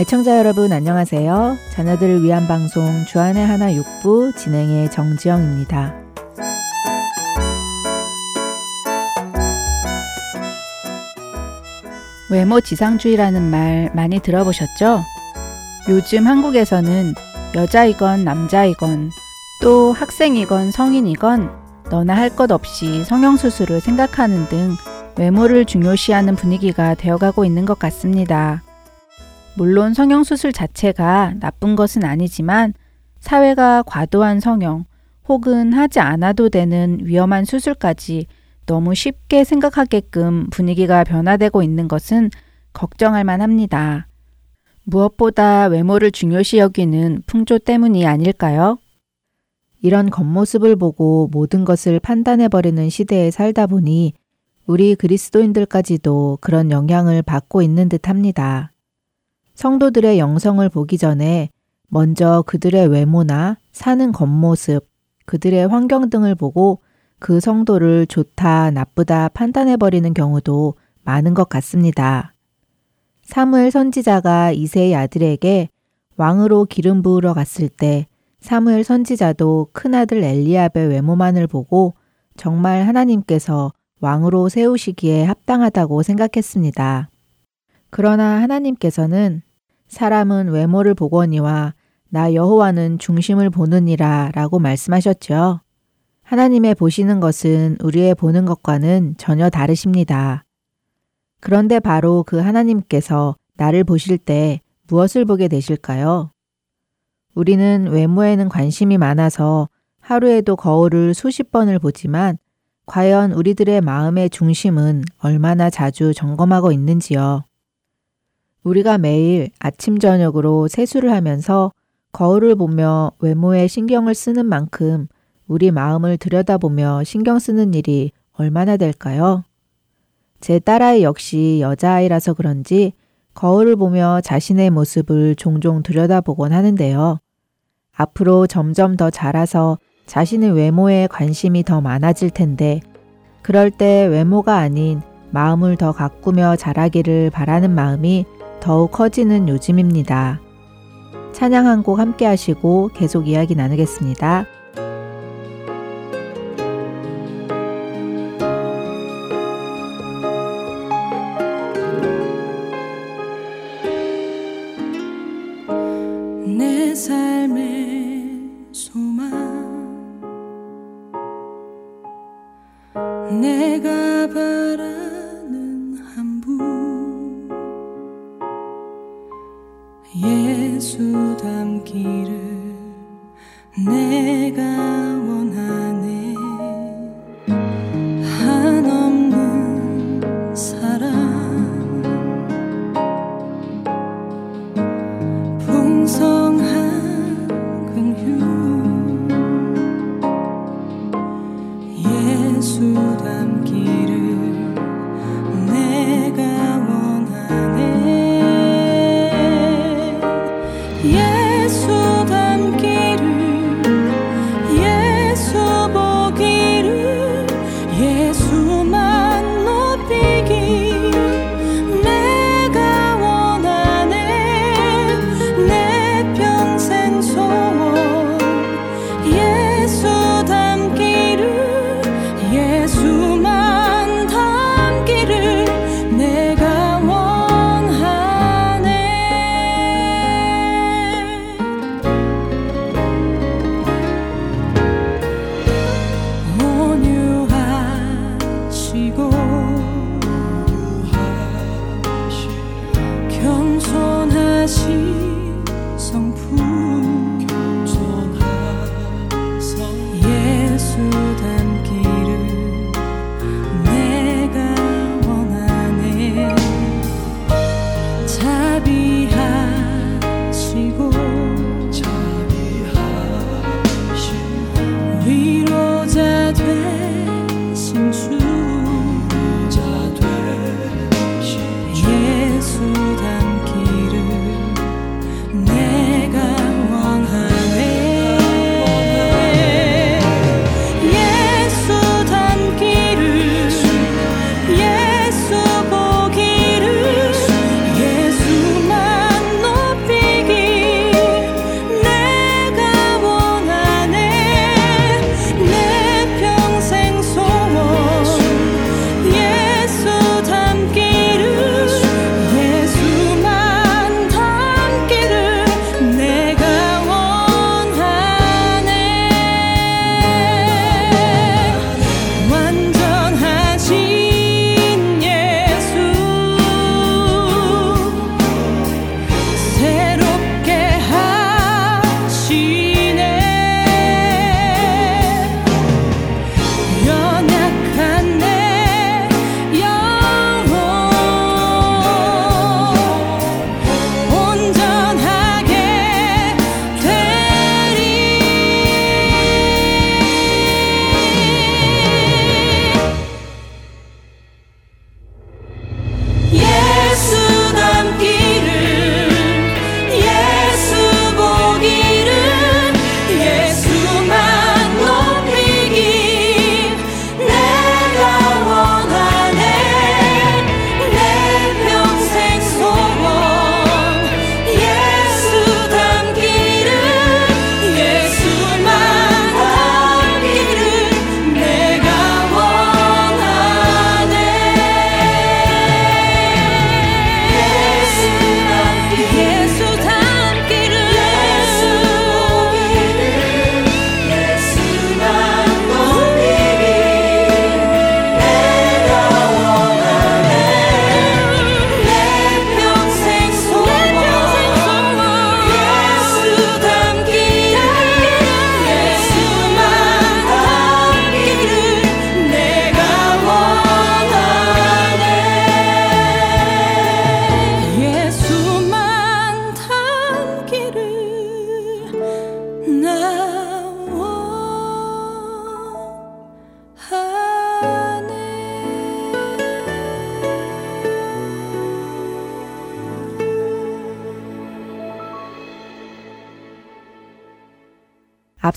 애청자 여러분 안녕하세요. 자녀들을 위한 방송 주안의 하나 육부 진행의 정지영입니다. 외모 지상주의라는 말 많이 들어보셨죠? 요즘 한국에서는 여자이건 남자이건 또 학생이건 성인이건 너나 할 것 없이 성형수술을 생각하는 등 외모를 중요시하는 분위기가 되어가고 있는 것 같습니다. 물론 성형수술 자체가 나쁜 것은 아니지만 사회가 과도한 성형 혹은 하지 않아도 되는 위험한 수술까지 너무 쉽게 생각하게끔 분위기가 변화되고 있는 것은 걱정할 만합니다. 무엇보다 외모를 중요시 여기는 풍조 때문이 아닐까요? 이런 겉모습을 보고 모든 것을 판단해버리는 시대에 살다 보니 우리 그리스도인들까지도 그런 영향을 받고 있는 듯 합니다. 성도들의 영성을 보기 전에 먼저 그들의 외모나 사는 겉모습, 그들의 환경 등을 보고 그 성도를 좋다, 나쁘다 판단해버리는 경우도 많은 것 같습니다. 사무엘 선지자가 이세의 아들에게 왕으로 기름 부으러 갔을 때 사무엘 선지자도 큰아들 엘리압의 외모만을 보고 정말 하나님께서 왕으로 세우시기에 합당하다고 생각했습니다. 그러나 하나님께서는 사람은 외모를 보거니와 나 여호와는 중심을 보느니라 라고 말씀하셨죠. 하나님의 보시는 것은 우리의 보는 것과는 전혀 다르십니다. 그런데 바로 그 하나님께서 나를 보실 때 무엇을 보게 되실까요? 우리는 외모에는 관심이 많아서 하루에도 거울을 수십 번을 보지만 과연 우리들의 마음의 중심은 얼마나 자주 점검하고 있는지요. 우리가 매일 아침 저녁으로 세수를 하면서 거울을 보며 외모에 신경을 쓰는 만큼 우리 마음을 들여다보며 신경 쓰는 일이 얼마나 될까요? 제 딸아이 역시 여자아이라서 그런지 거울을 보며 자신의 모습을 종종 들여다보곤 하는데요. 앞으로 점점 더 자라서 자신의 외모에 관심이 더 많아질 텐데, 그럴 때 외모가 아닌 마음을 더 가꾸며 자라기를 바라는 마음이 더욱 커지는 요즘입니다. 찬양 한 곡 함께 하시고 계속 이야기 나누겠습니다.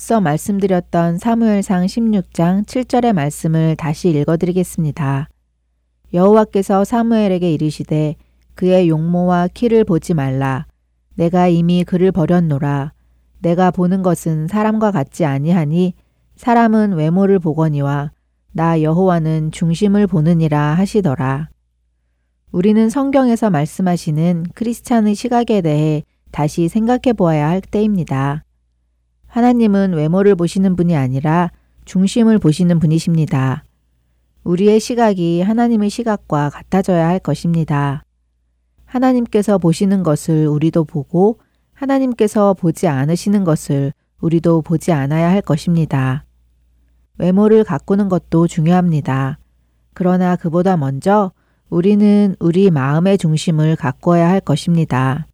앞서 말씀드렸던 사무엘상 16장 7절의 말씀을 다시 읽어드리겠습니다. 여호와께서 사무엘에게 이르시되 그의 용모와 키를 보지 말라. 내가 이미 그를 버렸노라. 내가 보는 것은 사람과 같지 아니하니 사람은 외모를 보거니와 나 여호와는 중심을 보느니라 하시더라. 우리는 성경에서 말씀하시는 크리스찬의 시각에 대해 다시 생각해 보아야 할 때입니다. 하나님은 외모를 보시는 분이 아니라 중심을 보시는 분이십니다. 우리의 시각이 하나님의 시각과 같아져야 할 것입니다. 하나님께서 보시는 것을 우리도 보고 하나님께서 보지 않으시는 것을 우리도 보지 않아야 할 것입니다. 외모를 가꾸는 것도 중요합니다. 그러나 그보다 먼저 우리는 우리 마음의 중심을 가꾸어야 할 것입니다.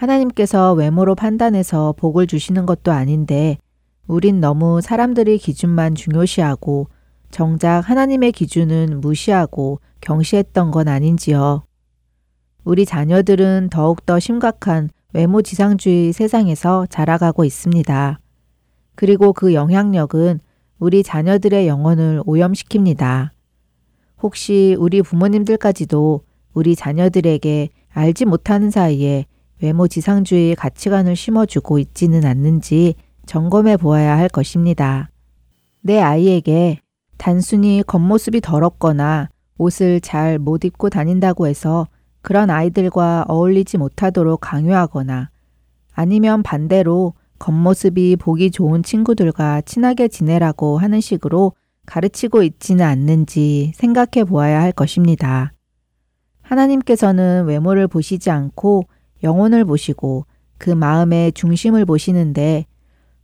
하나님께서 외모로 판단해서 복을 주시는 것도 아닌데 우린 너무 사람들의 기준만 중요시하고 정작 하나님의 기준은 무시하고 경시했던 건 아닌지요. 우리 자녀들은 더욱더 심각한 외모 지상주의 세상에서 자라가고 있습니다. 그리고 그 영향력은 우리 자녀들의 영혼을 오염시킵니다. 혹시 우리 부모님들까지도 우리 자녀들에게 알지 못하는 사이에 외모 지상주의의 가치관을 심어주고 있지는 않는지 점검해 보아야 할 것입니다. 내 아이에게 단순히 겉모습이 더럽거나 옷을 잘 못 입고 다닌다고 해서 그런 아이들과 어울리지 못하도록 강요하거나 아니면 반대로 겉모습이 보기 좋은 친구들과 친하게 지내라고 하는 식으로 가르치고 있지는 않는지 생각해 보아야 할 것입니다. 하나님께서는 외모를 보시지 않고 영혼을 보시고 그 마음의 중심을 보시는데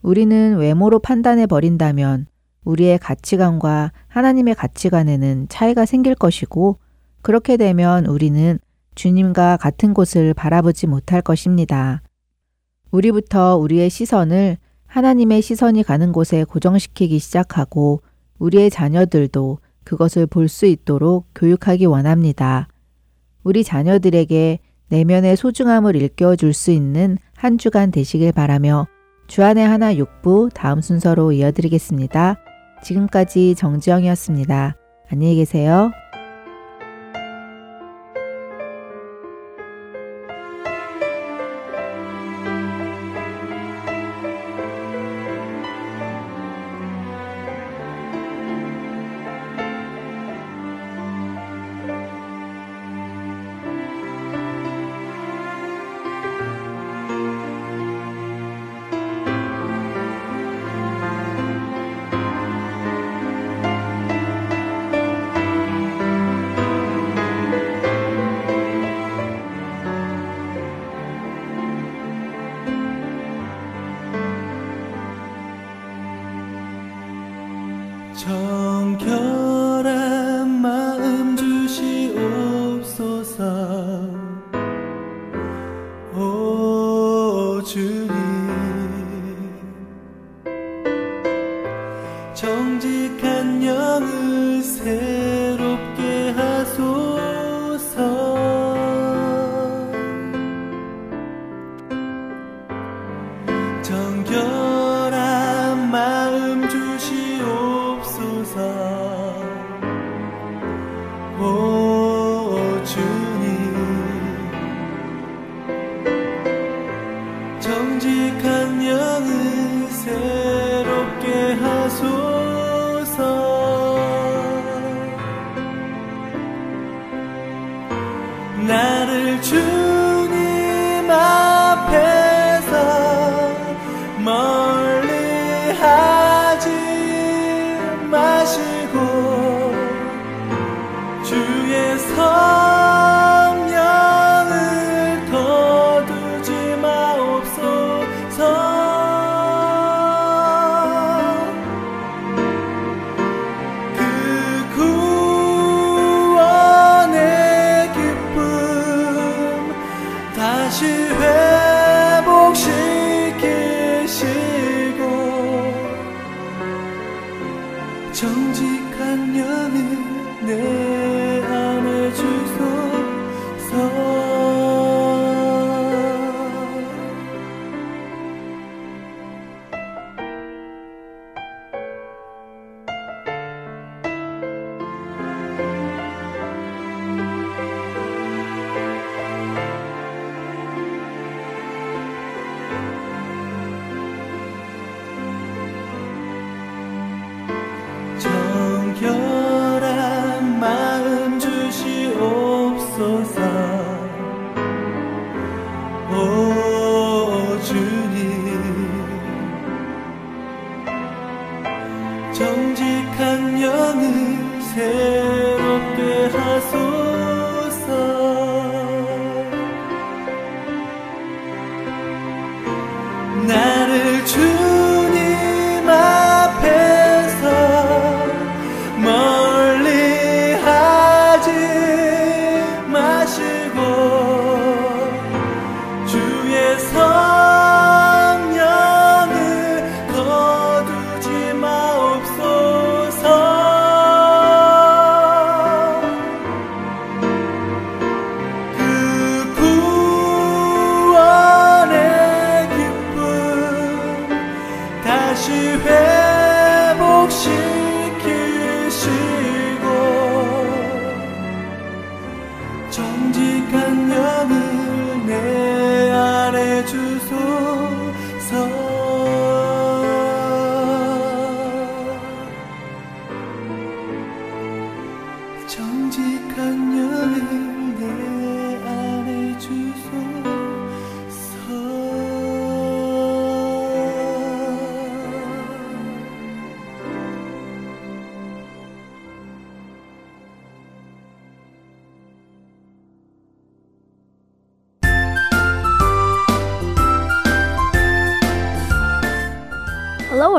우리는 외모로 판단해 버린다면 우리의 가치관과 하나님의 가치관에는 차이가 생길 것이고 그렇게 되면 우리는 주님과 같은 곳을 바라보지 못할 것입니다. 우리부터 우리의 시선을 하나님의 시선이 가는 곳에 고정시키기 시작하고 우리의 자녀들도 그것을 볼 수 있도록 교육하기 원합니다. 우리 자녀들에게 내면의 소중함을 일깨워 줄 수 있는 한 주간 되시길 바라며 주안의 하나 육부 다음 순서로 이어드리겠습니다. 지금까지 정지영이었습니다. 안녕히 계세요.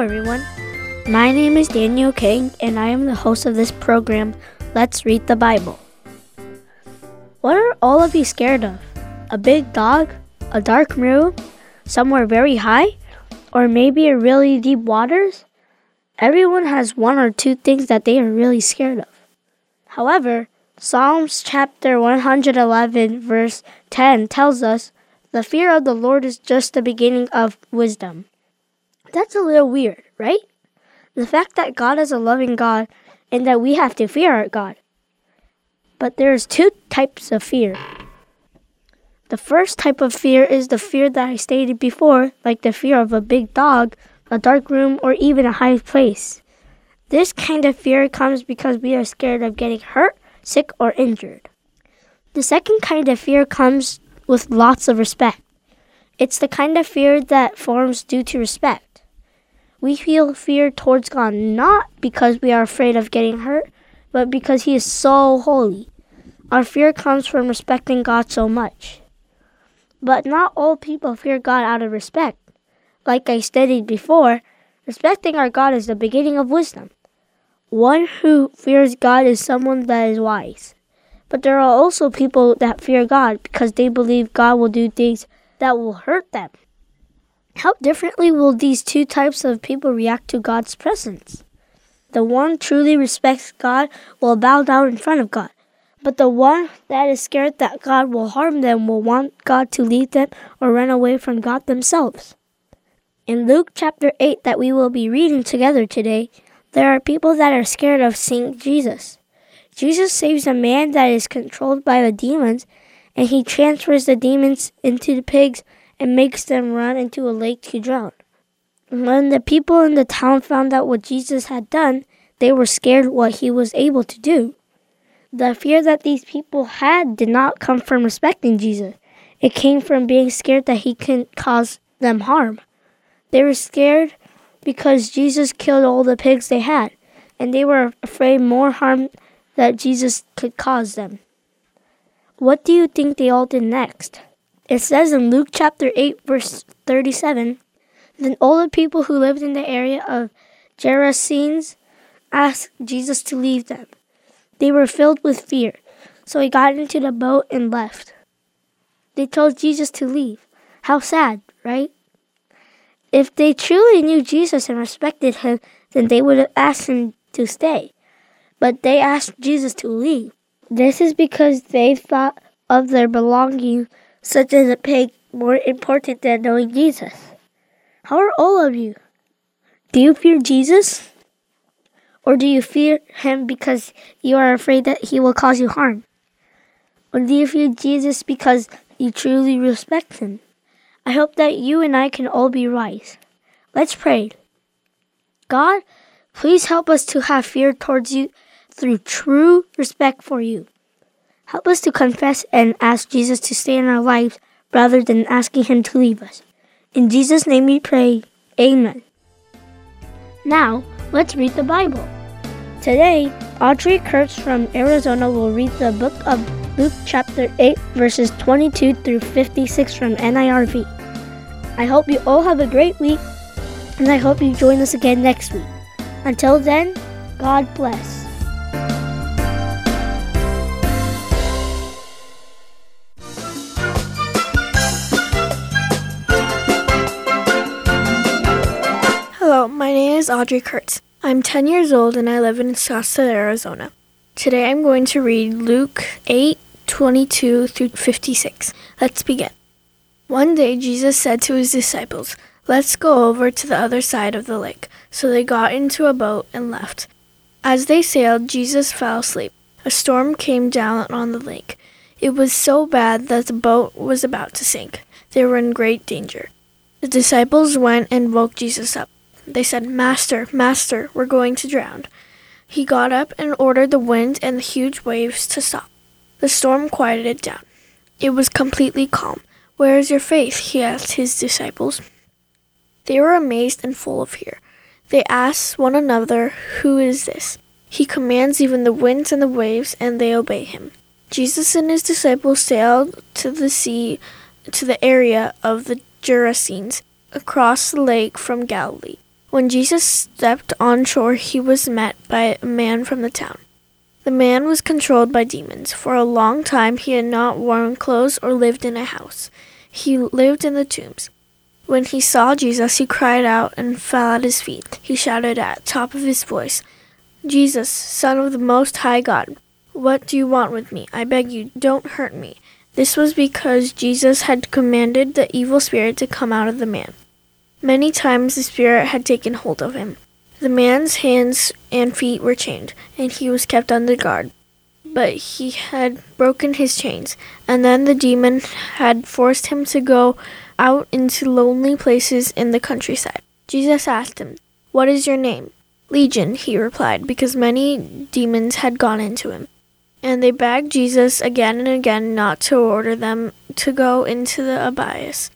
Everyone. My name is Daniel King, and I am the host of this program, Let's Read the Bible. What are all of you scared of? A big dog? A dark room? Somewhere very high? Or maybe a really deep waters? Everyone has one or two things that they are really scared of. However, Psalms chapter 111, verse 10 tells us the fear of the Lord is just the beginning of wisdom. That's a little weird, right? The fact that God is a loving God and that we have to fear our God. But there's two types of fear. The first type of fear is the fear that I stated before, like the fear of a big dog, a dark room, or even a high place. This kind of fear comes because we are scared of getting hurt, sick, or injured. The second kind of fear comes with lots of respect. It's the kind of fear that forms due to respect. We feel fear towards God not because we are afraid of getting hurt, but because He is so holy. Our fear comes from respecting God so much. But not all people fear God out of respect. Like I stated before, respecting our God is the beginning of wisdom. One who fears God is someone that is wise. But there are also people that fear God because they believe God will do things that will hurt them. How differently will these two types of people react to God's presence? The one truly respects God will bow down in front of God, but the one that is scared that God will harm them will want God to leave them or run away from God themselves. In Luke chapter 8, that we will be reading together today, there are people that are scared of seeing Jesus. Jesus saves a man that is controlled by the demons, and he transfers the demons into the pigs and makes them run into a lake to drown. When the people in the town found out what Jesus had done, they were scared what he was able to do. The fear that these people had did not come from respecting Jesus. It came from being scared that he could cause them harm. They were scared because Jesus killed all the pigs they had, and they were afraid more harm that Jesus could cause them. What do you think they all did next? It says in Luke chapter 8, verse 37 Then all the people who lived in the area of Gerasenes asked Jesus to leave them. They were filled with fear, so he got into the boat and left. They told Jesus to leave. How sad, right? If they truly knew Jesus and respected him, then they would have asked him to stay. But they asked Jesus to leave. This is because they thought of their belongings, such as a pig, more important than knowing Jesus. How are all of you? Do you fear Jesus? Or do you fear him because you are afraid that he will cause you harm? Or do you fear Jesus because you truly respect him? I hope that you and I can all be wise. Let's pray. God, please help us to have fear towards you through true respect for you. Help us to confess and ask Jesus to stay in our lives rather than asking him to leave us. In Jesus' name we pray. Amen. Now, Let's read the Bible. Today, Audrey Kurtz from Arizona will read the book of Luke chapter 8, verses 22 through 56 from NIRV. I hope you all have a great week, and I hope you join us again next week. Until then, God bless. My name is Audrey Kurtz. I'm 10 years old and I live in Scottsdale, Arizona. Today I'm going to read Luke 8 22 through 56. Let's begin. One day Jesus said to his disciples, Let's go over to the other side of the lake. So they got into a boat and left. As they sailed, Jesus fell asleep. A storm came down on the lake. It was so bad that the boat was about to sink. They were in great danger. The disciples went and woke Jesus up. They said, Master, Master, we're going to drown. He got up and ordered the wind and the huge waves to stop. The storm quieted down. It was completely calm. Where is your faith? He asked his disciples. They were amazed and full of fear. They asked one another, Who is this? He commands even the winds and the waves, and they obey him. Jesus and his disciples sailed to the sea, to the area of the Gerasenes, across the lake from Galilee. When Jesus stepped on shore, he was met by a man from the town. The man was controlled by demons. For a long time, he had not worn clothes or lived in a house. He lived in the tombs. When he saw Jesus, he cried out and fell at his feet. He shouted at the top of his voice, Jesus, Son of the Most High God, what do you want with me? I beg you, don't hurt me. This was because Jesus had commanded the evil spirit to come out of the man. Many times the spirit had taken hold of him. The man's hands and feet were chained, and he was kept under guard. But he had broken his chains, and then the demon had forced him to go out into lonely places in the countryside. Jesus asked him, What is your name? Legion, he replied, because many demons had gone into him. And they begged Jesus again and again not to order them to go into the abyss.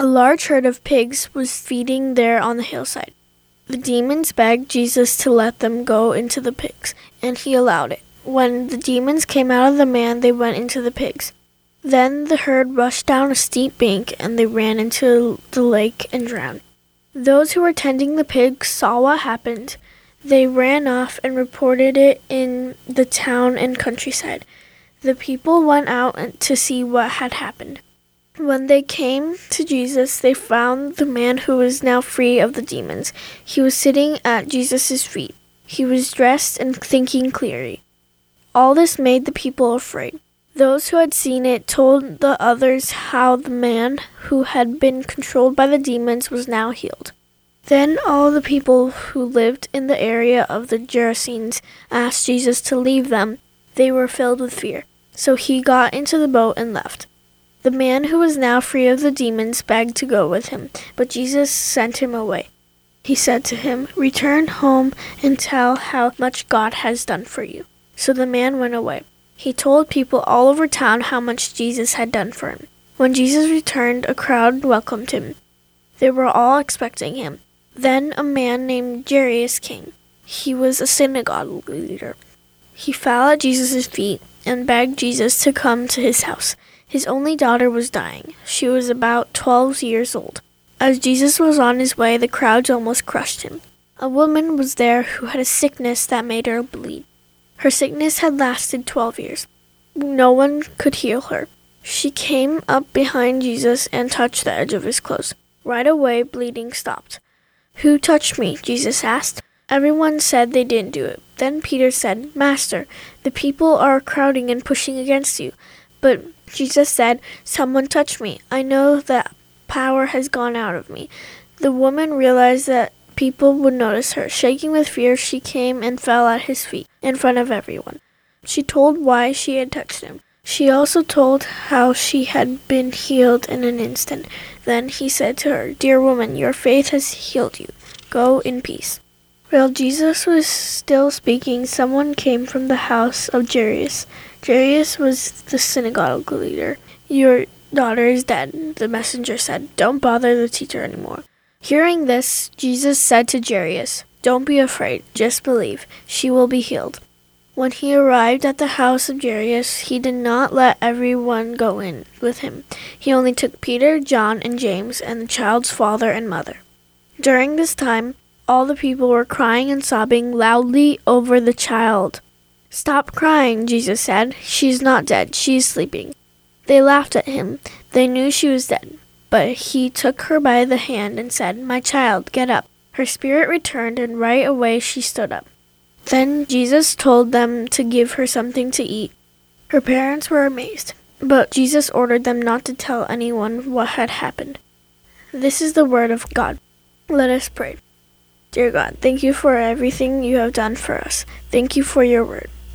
A large herd of pigs was feeding there on the hillside. The demons begged Jesus to let them go into the pigs, and he allowed it. When the demons came out of the man, they went into the pigs. Then the herd rushed down a steep bank and they ran into the lake and drowned. Those who were tending the pigs saw what happened. They ran off and reported it in the town and countryside. The people went out to see what had happened. When they came to Jesus, they found the man who was now free of the demons. He was sitting at Jesus' feet. He was dressed and thinking clearly. All this made the people afraid. Those who had seen it told the others how the man who had been controlled by the demons was now healed. Then all the people who lived in the area of the Gerasenes asked Jesus to leave them. They were filled with fear. So he got into the boat and left. The man who was now free of the demons begged to go with him, but Jesus sent him away. He said to him, Return home and tell how much God has done for you. So the man went away. He told people all over town how much Jesus had done for him. When Jesus returned, a crowd welcomed him. They were all expecting him. Then a man named Jairus came. He was a synagogue leader. He fell at Jesus' feet and begged Jesus to come to his house. His only daughter was dying. She was about twelve years old. As Jesus was on his way, the crowds almost crushed him. A woman was there who had a sickness that made her bleed. Her sickness had lasted twelve years. No one could heal her. She came up behind Jesus and touched the edge of his clothes. Right away, bleeding stopped. Who touched me? Jesus asked. Everyone said they didn't do it. Then Peter said, Master, the people are crowding and pushing against you. But Jesus said, Someone touched me. I know that power has gone out of me. The woman realized that people would notice her. Shaking with fear, she came and fell at his feet in front of everyone. She told why she had touched him. She also told how she had been healed in an instant. Then he said to her, Dear woman, your faith has healed you. Go in peace. While Jesus was still speaking, someone came from the house of Jairus. Jairus was the synagogue leader. Your daughter is dead, the messenger said. Don't bother the teacher anymore. Hearing this, Jesus said to Jairus, Don't be afraid, just believe. She will be healed. When he arrived at the house of Jairus, he did not let everyone go in with him. He only took Peter, John, and James, and the child's father and mother. During this time, all the people were crying and sobbing loudly over the child. Stop crying, Jesus said. She's not dead, she's sleeping. They laughed at him. They knew she was dead. But he took her by the hand and said, My child, get up. Her spirit returned, and right away she stood up. Then Jesus told them to give her something to eat. Her parents were amazed, but Jesus ordered them not to tell anyone what had happened. This is the word of God. Let us pray. Dear God, thank you for everything you have done for us. Thank you for your word.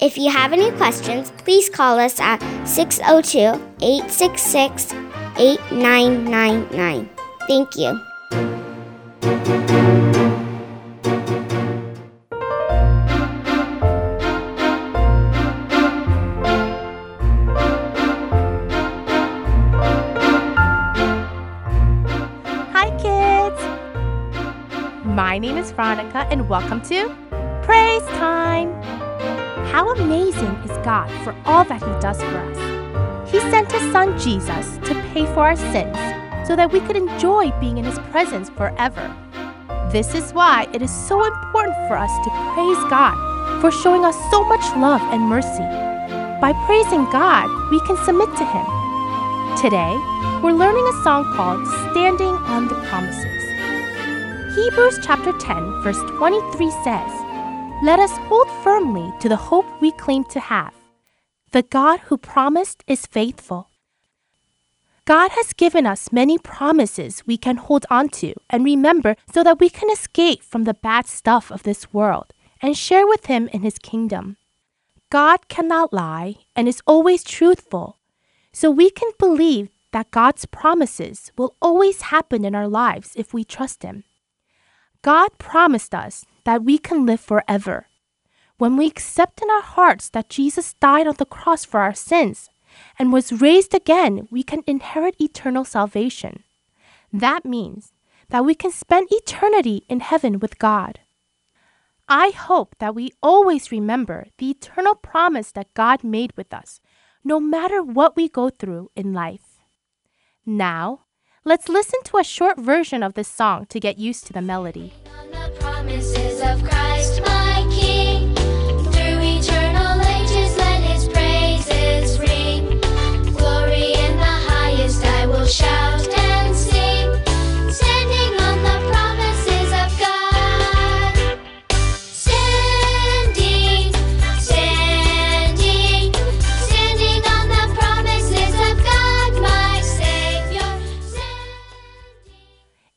If you have any questions, please call us at 602 866 8999. Thank you. My name is Veronica, and welcome to Praise Time. How amazing is God for all that He does for us? He sent His Son Jesus to pay for our sins so that we could enjoy being in His presence forever. This is why it is so important for us to praise God for showing us so much love and mercy. By praising God, we can submit to Him. Today, we're learning a song called Standing on the Promises. Hebrews chapter 10, verse 23 says, Let us hold firmly to the hope we claim to have. The God who promised is faithful. God has given us many promises we can hold on to and remember so that we can escape from the bad stuff of this world and share with Him in His kingdom. God cannot lie and is always truthful, so we can believe that God's promises will always happen in our lives if we trust Him. God promised us that we can live forever. When we accept in our hearts that Jesus died on the cross for our sins and was raised again, we can inherit eternal salvation. That means that we can spend eternity in heaven with God. I hope that we always remember the eternal promise that God made with us, no matter what we go through in life. Now, let's listen to a short version of this song to get used to the melody.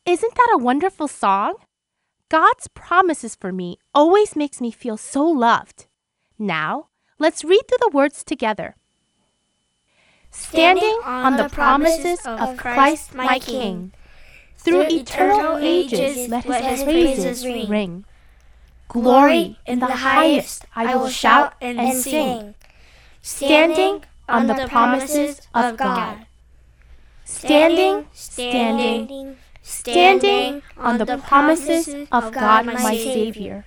Isn't that a wonderful song? God's promises for me always makes me feel so loved. Now, let's read through the words together. Standing on the promises of Christ my King. Through eternal ages let his praises ring. Glory in the highest I will shout and sing. Standing on the promises of God. Standing, standing, standing on the promises of God my Savior.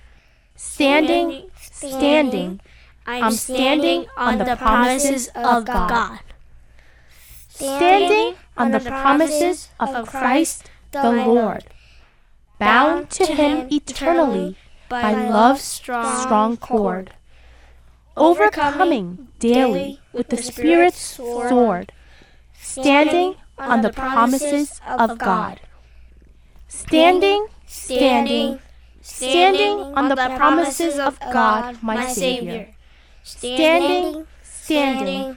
Standing, standing, I'm standing on the promises of God. Standing on the promises of Christ the Lord. Bound to Him eternally by love's strong cord. Overcoming daily with the Spirit's sword. Standing on the promises of God. Standing, standing, standing on the promises of God, my Savior. Standing, standing,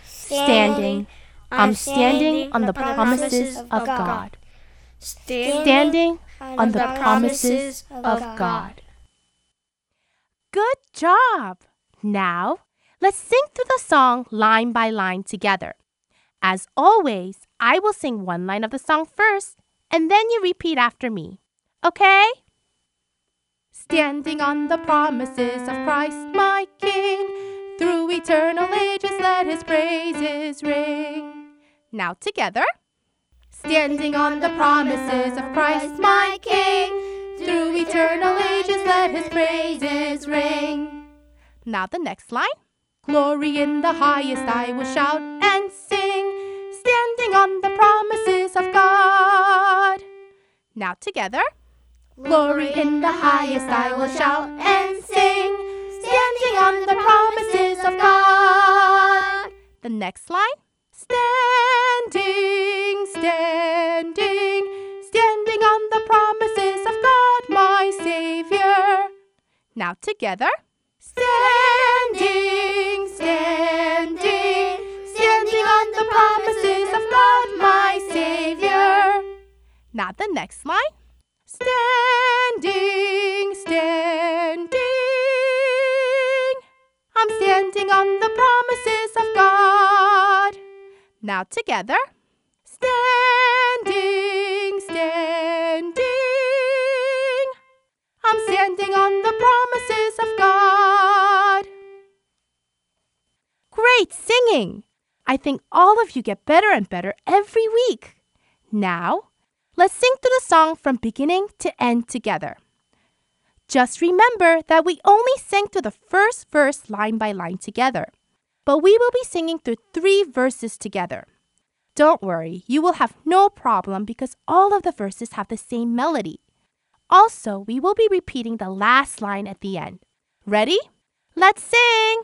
standing, I'm standing on the promises of God. Standing on the promises of God. Good job! Now, let's sing through the song line by line together. As always, I will sing one line of the song first, and then you repeat after me. Okay? Standing on the promises of Christ my King, through eternal ages let his praises ring. Now together. Standing on the promises of Christ my King, through eternal ages let his praises ring. Now the next line. Glory in the highest I will shout and sing, standing on the promises of God. Now together. Glory in the highest I will shout and sing, next line. Standing, standing, standing on the promises of God, my Savior. Now together. Standing, standing, standing on the promises of God, my Savior. Now the next line. Standing standing, on the promises of God. Now together. Standing, standing. I'm standing on the promises of God. Great singing! I think all of you get better and better every week. Now, let's sing through the song from beginning to end together. Just remember that we only sang through the first verse line by line together, but we will be singing through three verses together. Don't worry, you will have no problem because all of the verses have the same melody. Also, we will be repeating the last line at the end. Ready? Let's sing!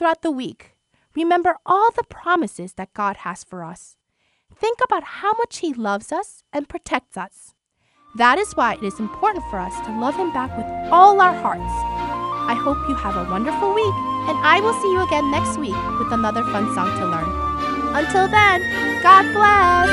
Throughout the week, remember all the promises that God has for us. Think about how much He loves us and protects us. That is why it is important for us to love Him back with all our hearts. I hope you have a wonderful week, and I will see you again next week with another fun song to learn. Until then, God bless!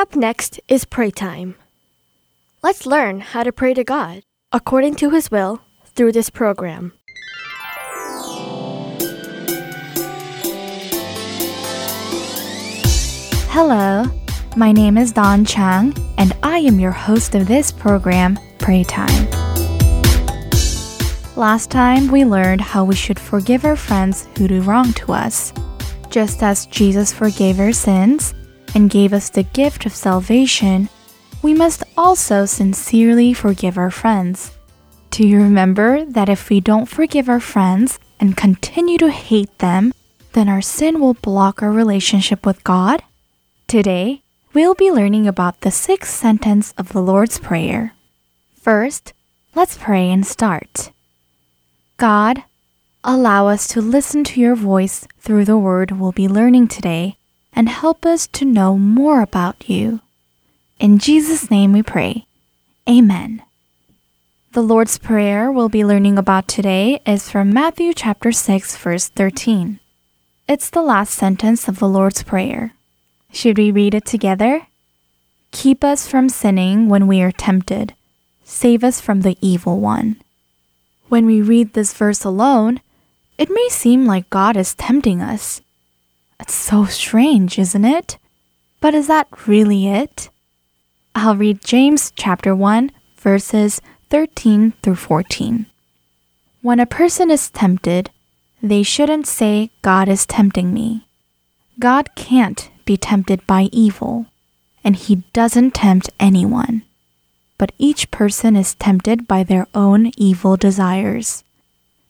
Up next is pray time. Let's learn how to pray to God according to His will through this program. Hello, my name is Don Chang, and I am your host of this program, Pray Time. Last time we learned how we should forgive our friends who do wrong to us. Just as Jesus forgave our sins and gave us the gift of salvation, we must also sincerely forgive our friends. Do you remember that if we don't forgive our friends and continue to hate them, then our sin will block our relationship with God? Today, we'll be learning about the sixth sentence of the Lord's Prayer. First, let's pray and start. God, allow us to listen to your voice through the word we'll be learning today and help us to know more about you. In Jesus' name we pray. Amen. The Lord's Prayer we'll be learning about today is from Matthew chapter 6 verse 13. It's the last sentence of the Lord's Prayer. Should we read it together? Keep us from sinning when we are tempted. Save us from the evil one. When we read this verse alone, it may seem like God is tempting us. It's so strange, isn't it? But is that really it? I'll read James chapter 1 verses 13 through 14. When a person is tempted, they shouldn't say, God is tempting me. God can't be tempted by evil, and He doesn't tempt anyone. But each person is tempted by their own evil desires.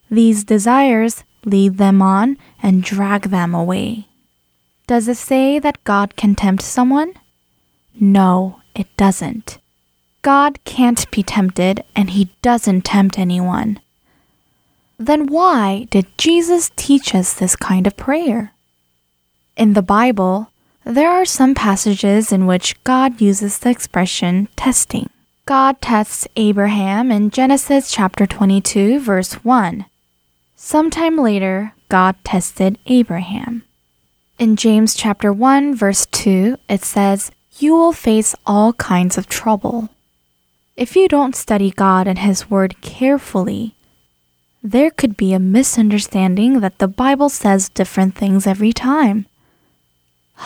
These desires lead them on and drag them away. Does it say that God can tempt someone? No, it doesn't. God can't be tempted, and He doesn't tempt anyone. Then why did Jesus teach us this kind of prayer? In the Bible, there are some passages in which God uses the expression testing. God tests Abraham in Genesis chapter 22, verse 1. Sometime later, God tested Abraham. In James chapter 1, verse 2, it says, You will face all kinds of trouble. If you don't study God and His Word carefully, there could be a misunderstanding that the Bible says different things every time.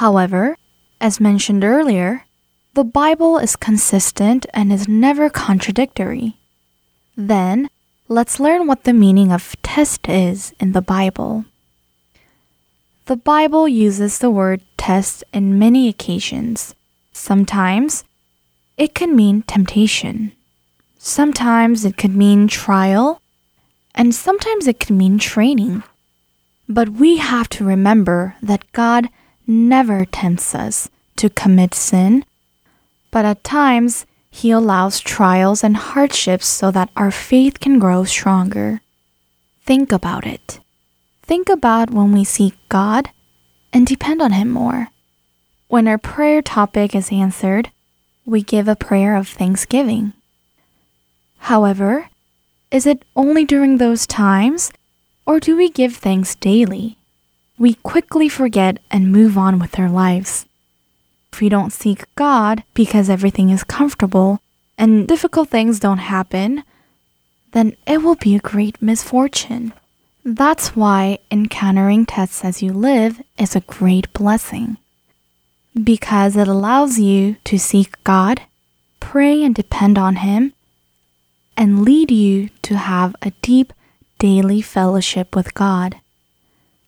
However, as mentioned earlier, the Bible is consistent and is never contradictory. Then, let's learn what the meaning of test is in the Bible. The Bible uses the word test in many occasions. Sometimes it can mean temptation. Sometimes it could mean trial. And sometimes it can mean training. But we have to remember that God never tempts us to commit sin, but at times He allows trials and hardships so that our faith can grow stronger. Think about it. Think about when we seek God and depend on Him more. When our prayer topic is answered, we give a prayer of thanksgiving. However, is it only during those times, or do we give thanks daily? We quickly forget and move on with our lives. If we don't seek God because everything is comfortable and difficult things don't happen, then it will be a great misfortune. That's why encountering tests as you live is a great blessing. Because it allows you to seek God, pray and depend on Him, and lead you to have a deep daily fellowship with God.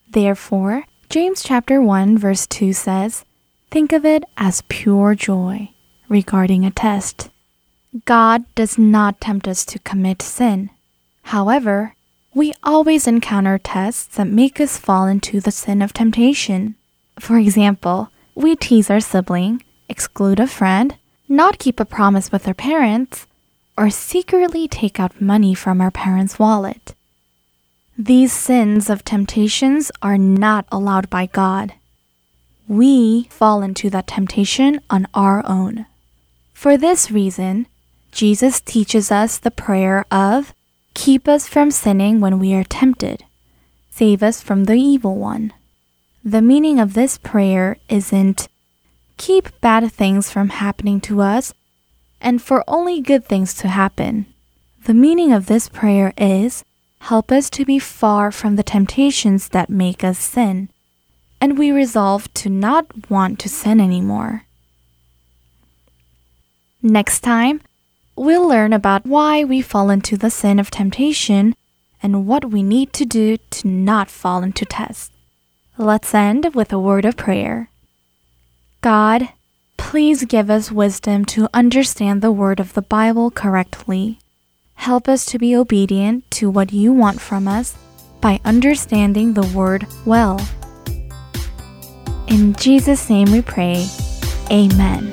Therefore, James chapter 1 verse 2 says, Think of it as pure joy regarding a test. God does not tempt us to commit sin. However, we always encounter tests that make us fall into the sin of temptation. For example, we tease our sibling, exclude a friend, not keep a promise with our parents, or secretly take out money from our parents' wallet. These sins of temptations are not allowed by God. We fall into that temptation on our own. For this reason, Jesus teaches us the prayer of Keep us from sinning when we are tempted. Save us from the evil one. The meaning of this prayer isn't keep bad things from happening to us and for only good things to happen. The meaning of this prayer is help us to be far from the temptations that make us sin, and we resolve to not want to sin anymore. Next time, we'll learn about why we fall into the sin of temptation and what we need to do to not fall into test. Let's end with a word of prayer. God, please give us wisdom to understand the word of the Bible correctly. Help us to be obedient to what you want from us by understanding the word well. In Jesus' name we pray. Amen.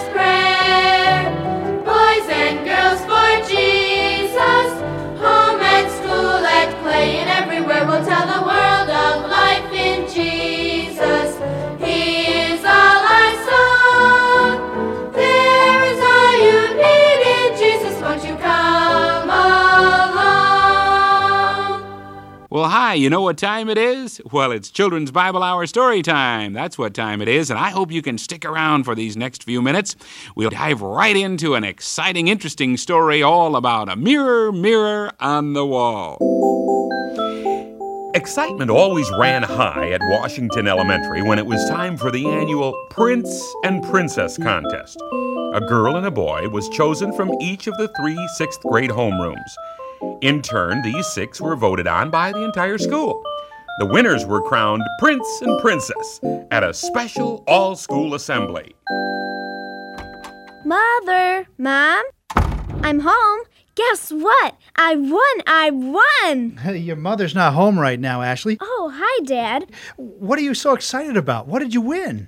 Well, hi, you know what time it is? Well, it's Children's Bible Hour story time. That's what time it is, and I hope you can stick around for these next few minutes. We'll dive right into an exciting, interesting story all about a mirror, mirror on the wall. Excitement always ran high at Washington Elementary when it was time for the annual Prince and Princess contest. A girl and a boy was chosen from each of the three sixth grade homerooms. In turn, these six were voted on by the entire school. The winners were crowned Prince and Princess at a special all school assembly. Mother, Mom, I'm home. Guess what? I won! I won! Your mother's not home right now, Ashley. Oh, hi, Dad. What are you so excited about? What did you win?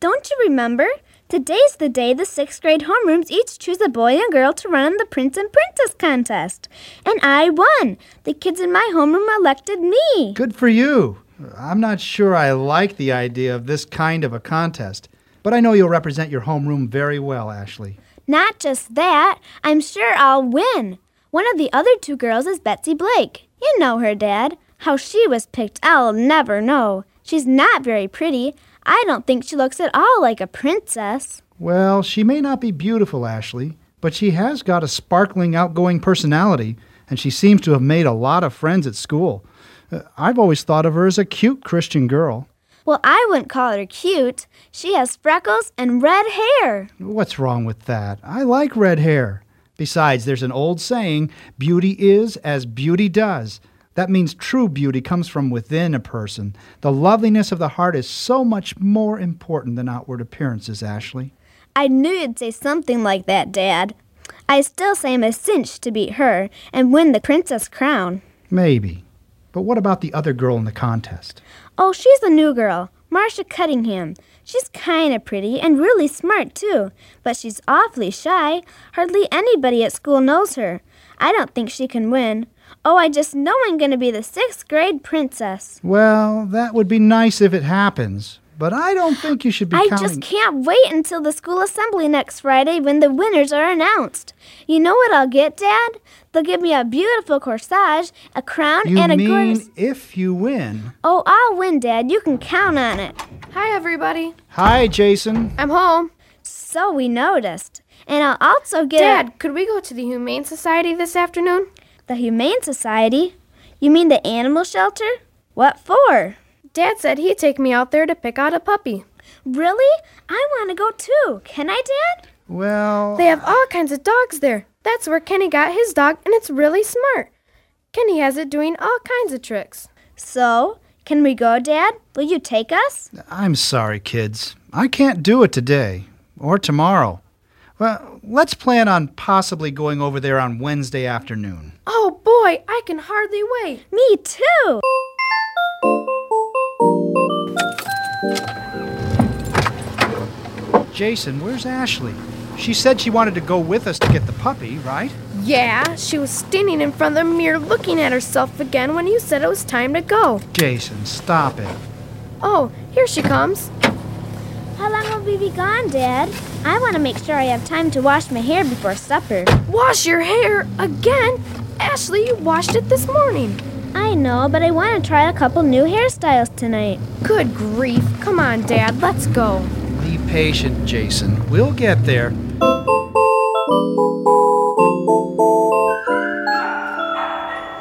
Don't you remember? Today's the day the sixth grade homerooms each choose a boy and girl to run in the Prince and Princess contest. And I won. The kids in my homeroom elected me. Good for you. I'm not sure I like the idea of this kind of a contest, but I know you'll represent your homeroom very well, Ashley. Not just that, I'm sure I'll win. One of the other two girls is Betsy Blake. You know her, Dad. How she was picked, I'll never know. She's not very pretty. I don't think she looks at all like a princess. Well, she may not be beautiful, Ashley, but she has got a sparkling, outgoing personality, and she seems to have made a lot of friends at school. Uh, I've always thought of her as a cute Christian girl. Well, I wouldn't call her cute. She has freckles and red hair. What's wrong with that? I like red hair. Besides, there's an old saying beauty is as beauty does. That means true beauty comes from within a person. The loveliness of the heart is so much more important than outward appearances, Ashley. I knew you'd say something like that, Dad. I still say I'm a cinch to beat her and win the princess crown. Maybe. But what about the other girl in the contest? Oh, she's the new girl, Marcia Cunningham. She's kind of pretty and really smart, too, but she's awfully shy. Hardly anybody at school knows her. I don't think she can win. Oh, I just know I'm going to be the sixth grade princess. Well, that would be nice if it happens, but I don't think you should be I counting. just can't wait until the school assembly next Friday when the winners are announced. You know what I'll get, Dad? They'll give me a beautiful corsage, a crown, you and a mean gorgeous. if you win? Oh, I'll win, Dad. You can count on it. Hi, everybody. Hi, Jason. I'm home. So we noticed. And I'll also get. Dad, could we go to the Humane Society this afternoon? The Humane Society? You mean the animal shelter? What for? Dad said he'd take me out there to pick out a puppy. Really? I want to go too. Can I, Dad? Well, They have all kinds of dogs there. That's where Kenny got his dog, and it's really smart. Kenny has it doing all kinds of tricks. So, can we go, Dad? Will you take us? I'm sorry, kids. I can't do it today or tomorrow. Well, let's plan on possibly going over there on Wednesday afternoon. Oh boy, I can hardly wait. Me too. Jason, where's Ashley? She said she wanted to go with us to get the puppy, right? Yeah, she was standing in front of the mirror looking at herself again when you said it was time to go. Jason, stop it. Oh, here she comes. How long will we be gone, Dad? I want to make sure I have time to wash my hair before supper. Wash your hair again? Ashley, you washed it this morning. I know, but I want to try a couple new hairstyles tonight. Good grief. Come on, Dad, let's go. Be patient, Jason. We'll get there.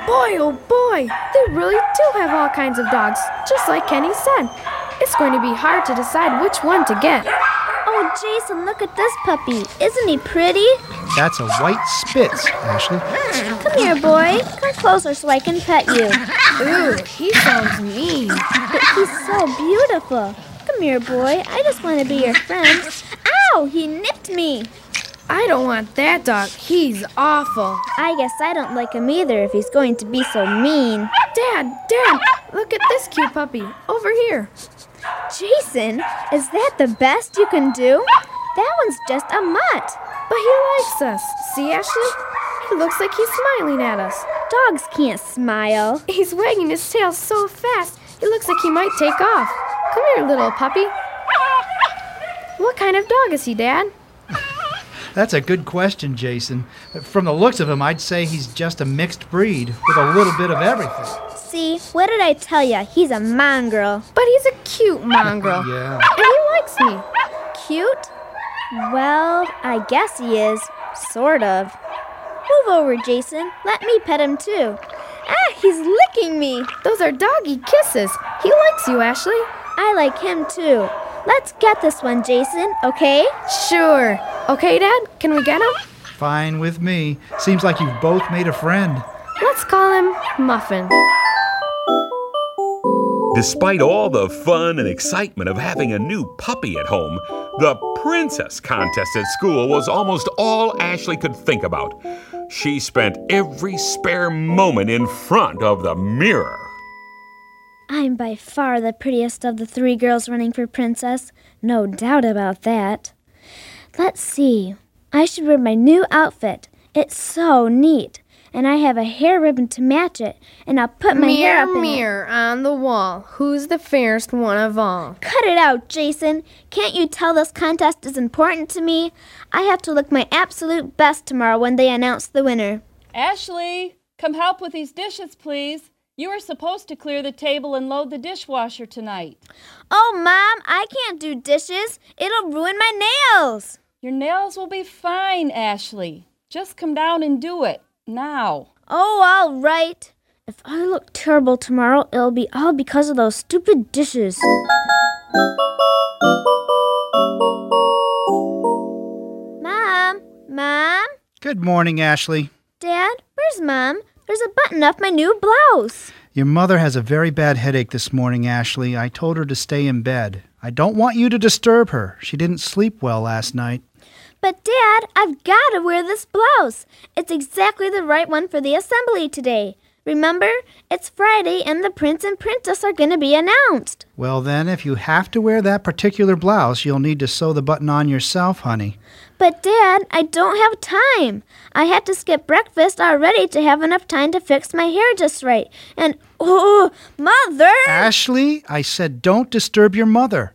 Boy, oh boy, they really do have all kinds of dogs, just like Kenny said. It's going to be hard to decide which one to get. Oh, Jason, look at this puppy. Isn't he pretty? That's a white Spitz, Ashley. Hmm, come here, boy. Come closer so I can pet you. Ooh, he sounds mean. But he's so beautiful. Come here, boy. I just want to be your friend. Ow! He nipped me. I don't want that dog. He's awful. I guess I don't like him either if he's going to be so mean. Dad, Dad, look at this cute puppy over here. Jason, is that the best you can do? That one's just a mutt. But he likes us. See, Ashley? He looks like he's smiling at us. Dogs can't smile. He's wagging his tail so fast, he looks like he might take off. Come here, little puppy. What kind of dog is he, Dad? That's a good question, Jason. From the looks of him, I'd say he's just a mixed breed with a little bit of everything. See, what did I tell ya? He's a mongrel. But he's a cute mongrel. Yeah. And he likes me. Cute? Well, I guess he is. Sort of. Move over, Jason. Let me pet him too. Ah, he's licking me. Those are doggy kisses. He likes you, Ashley. I like him too. Let's get this one, Jason, okay? Sure. Okay, Dad? Can we get him? Fine with me. Seems like you've both made a friend. Let's call him Muffin. Despite all the fun and excitement of having a new puppy at home, the princess contest at school was almost all Ashley could think about. She spent every spare moment in front of the mirror. I'm by far the prettiest of the three girls running for princess. No doubt about that. Let's see. I should wear my new outfit. It's so neat. And I have a hair ribbon to match it. And I'll put my mirror, hair up in it. mirror on the wall. Who's the fairest one of all? Cut it out, Jason. Can't you tell this contest is important to me? I have to look my absolute best tomorrow when they announce the winner. Ashley, come help with these dishes, please. You were supposed to clear the table and load the dishwasher tonight. Oh, Mom, I can't do dishes. It'll ruin my nails. Your nails will be fine, Ashley. Just come down and do it. Now. Oh, all right. If I look terrible tomorrow, it'll be all because of those stupid dishes. Mom, Mom, Good morning, Ashley. Dad, where's Mom? There's a button off my new blouse. Your mother has a very bad headache this morning, Ashley. I told her to stay in bed. I don't want you to disturb her. She didn't sleep well last night. But, Dad, I've got to wear this blouse. It's exactly the right one for the assembly today. Remember, it's Friday and the prince and princess are going to be announced. Well, then, if you have to wear that particular blouse, you'll need to sew the button on yourself, honey. But, Dad, I don't have time. I had to skip breakfast already to have enough time to fix my hair just right. And, oh, Mother! Ashley, I said don't disturb your mother.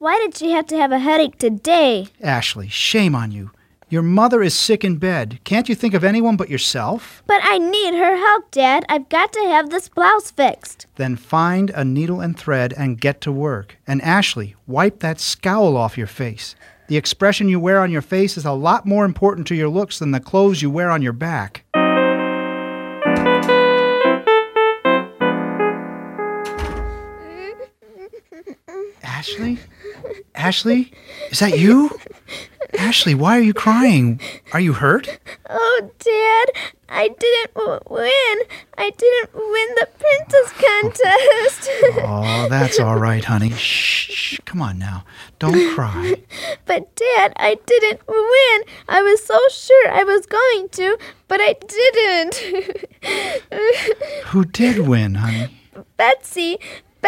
Why did she have to have a headache today? Ashley, shame on you. Your mother is sick in bed. Can't you think of anyone but yourself? But I need her help, Dad. I've got to have this blouse fixed. Then find a needle and thread and get to work. And Ashley, wipe that scowl off your face. The expression you wear on your face is a lot more important to your looks than the clothes you wear on your back. Ashley? Ashley? Is that you? Ashley, why are you crying? Are you hurt? Oh, Dad, I didn't w- win. I didn't win the princess contest. Oh, that's all right, honey. Shh, shh. Come on now. Don't cry. but, Dad, I didn't win. I was so sure I was going to, but I didn't. Who did win, honey? Betsy.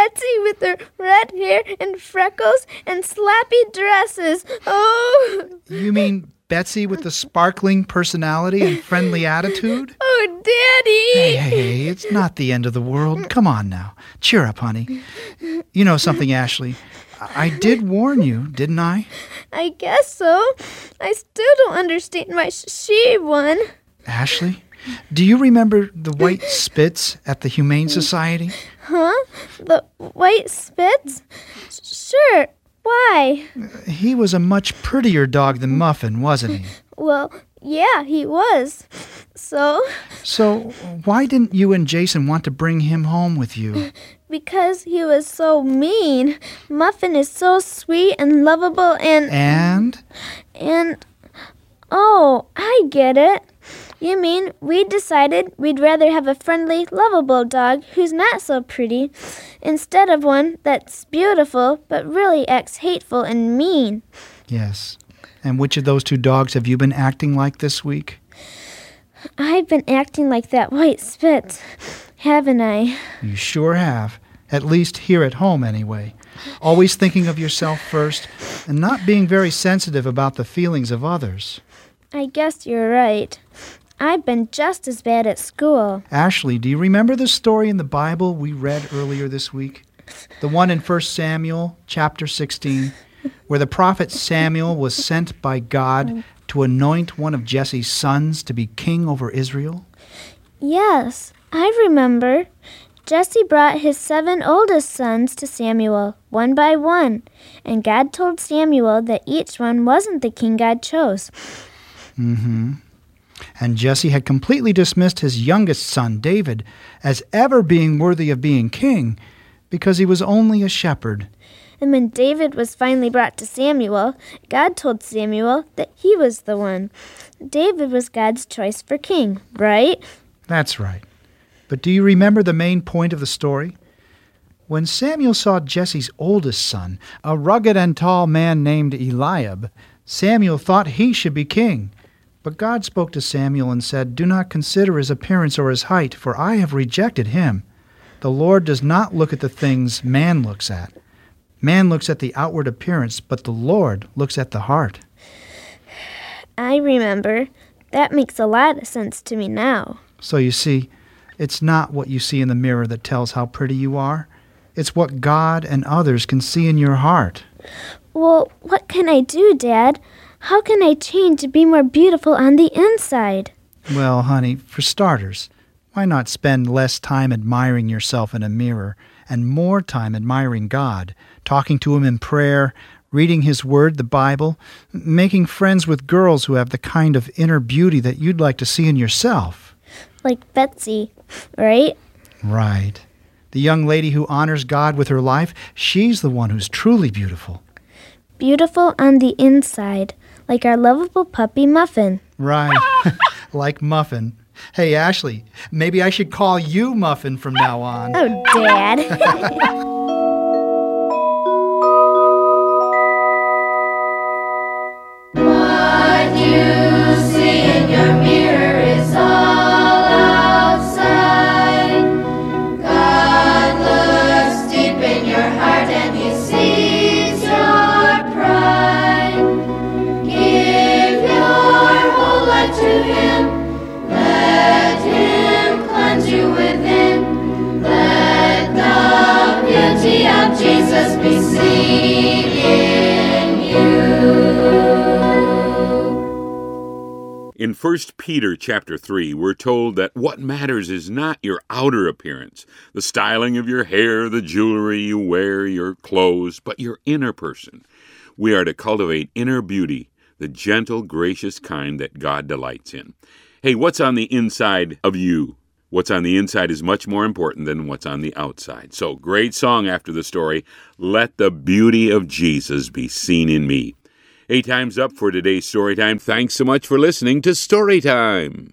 Betsy with her red hair and freckles and slappy dresses. Oh. You mean Betsy with the sparkling personality and friendly attitude? Oh, Daddy. Hey, hey, hey, it's not the end of the world. Come on now. Cheer up, honey. You know something, Ashley? I did warn you, didn't I? I guess so. I still don't understand why she won. Ashley, do you remember the white Spitz at the Humane Society? Huh? The white Spitz? Sure. Why? He was a much prettier dog than Muffin, wasn't he? Well, yeah, he was. So, So, why didn't you and Jason want to bring him home with you? because he was so mean, Muffin is so sweet and lovable and. And? And. Oh, I get it. You mean we decided we'd rather have a friendly, lovable dog who's not so pretty instead of one that's beautiful but really acts hateful and mean? Yes. And which of those two dogs have you been acting like this week? I've been acting like that white spitz, haven't I? You sure have. At least here at home, anyway. Always thinking of yourself first and not being very sensitive about the feelings of others. I guess you're right. I've been just as bad at school. Ashley, do you remember the story in the Bible we read earlier this week? The one in 1 Samuel chapter 16, where the prophet Samuel was sent by God to anoint one of Jesse's sons to be king over Israel? Yes, I remember. Jesse brought his seven oldest sons to Samuel, one by one, and God told Samuel that each one wasn't the king God chose. Mm-hmm. And Jesse had completely dismissed his youngest son, David, as ever being worthy of being king, because he was only a shepherd. And when David was finally brought to Samuel, God told Samuel that he was the one. David was God's choice for king, right? That's right. But do you remember the main point of the story? When Samuel saw Jesse's oldest son, a rugged and tall man named Eliab, Samuel thought he should be king. But God spoke to Samuel and said, Do not consider his appearance or his height, for I have rejected him. The Lord does not look at the things man looks at. Man looks at the outward appearance, but the Lord looks at the heart. I remember. That makes a lot of sense to me now. So you see, it's not what you see in the mirror that tells how pretty you are. It's what God and others can see in your heart. Well, what can I do, Dad? How can I change to be more beautiful on the inside? Well, honey, for starters, why not spend less time admiring yourself in a mirror and more time admiring God, talking to Him in prayer, reading His Word, the Bible, making friends with girls who have the kind of inner beauty that you'd like to see in yourself? Like Betsy, right? Right. The young lady who honors God with her life, she's the one who's truly beautiful. Beautiful on the inside, like our lovable puppy Muffin. Right. like Muffin. Hey, Ashley, maybe I should call you Muffin from now on. Oh, Dad. What you in you. 1 Peter chapter 3, we're told that what matters is not your outer appearance, the styling of your hair, the jewelry you wear, your clothes, but your inner person. We are to cultivate inner beauty, the gentle, gracious kind that God delights in. Hey, what's on the inside of you? What's on the inside is much more important than what's on the outside. So, great song after the story, Let the Beauty of Jesus Be Seen in Me. Hey, time's up for today's story time. Thanks so much for listening to Story Time.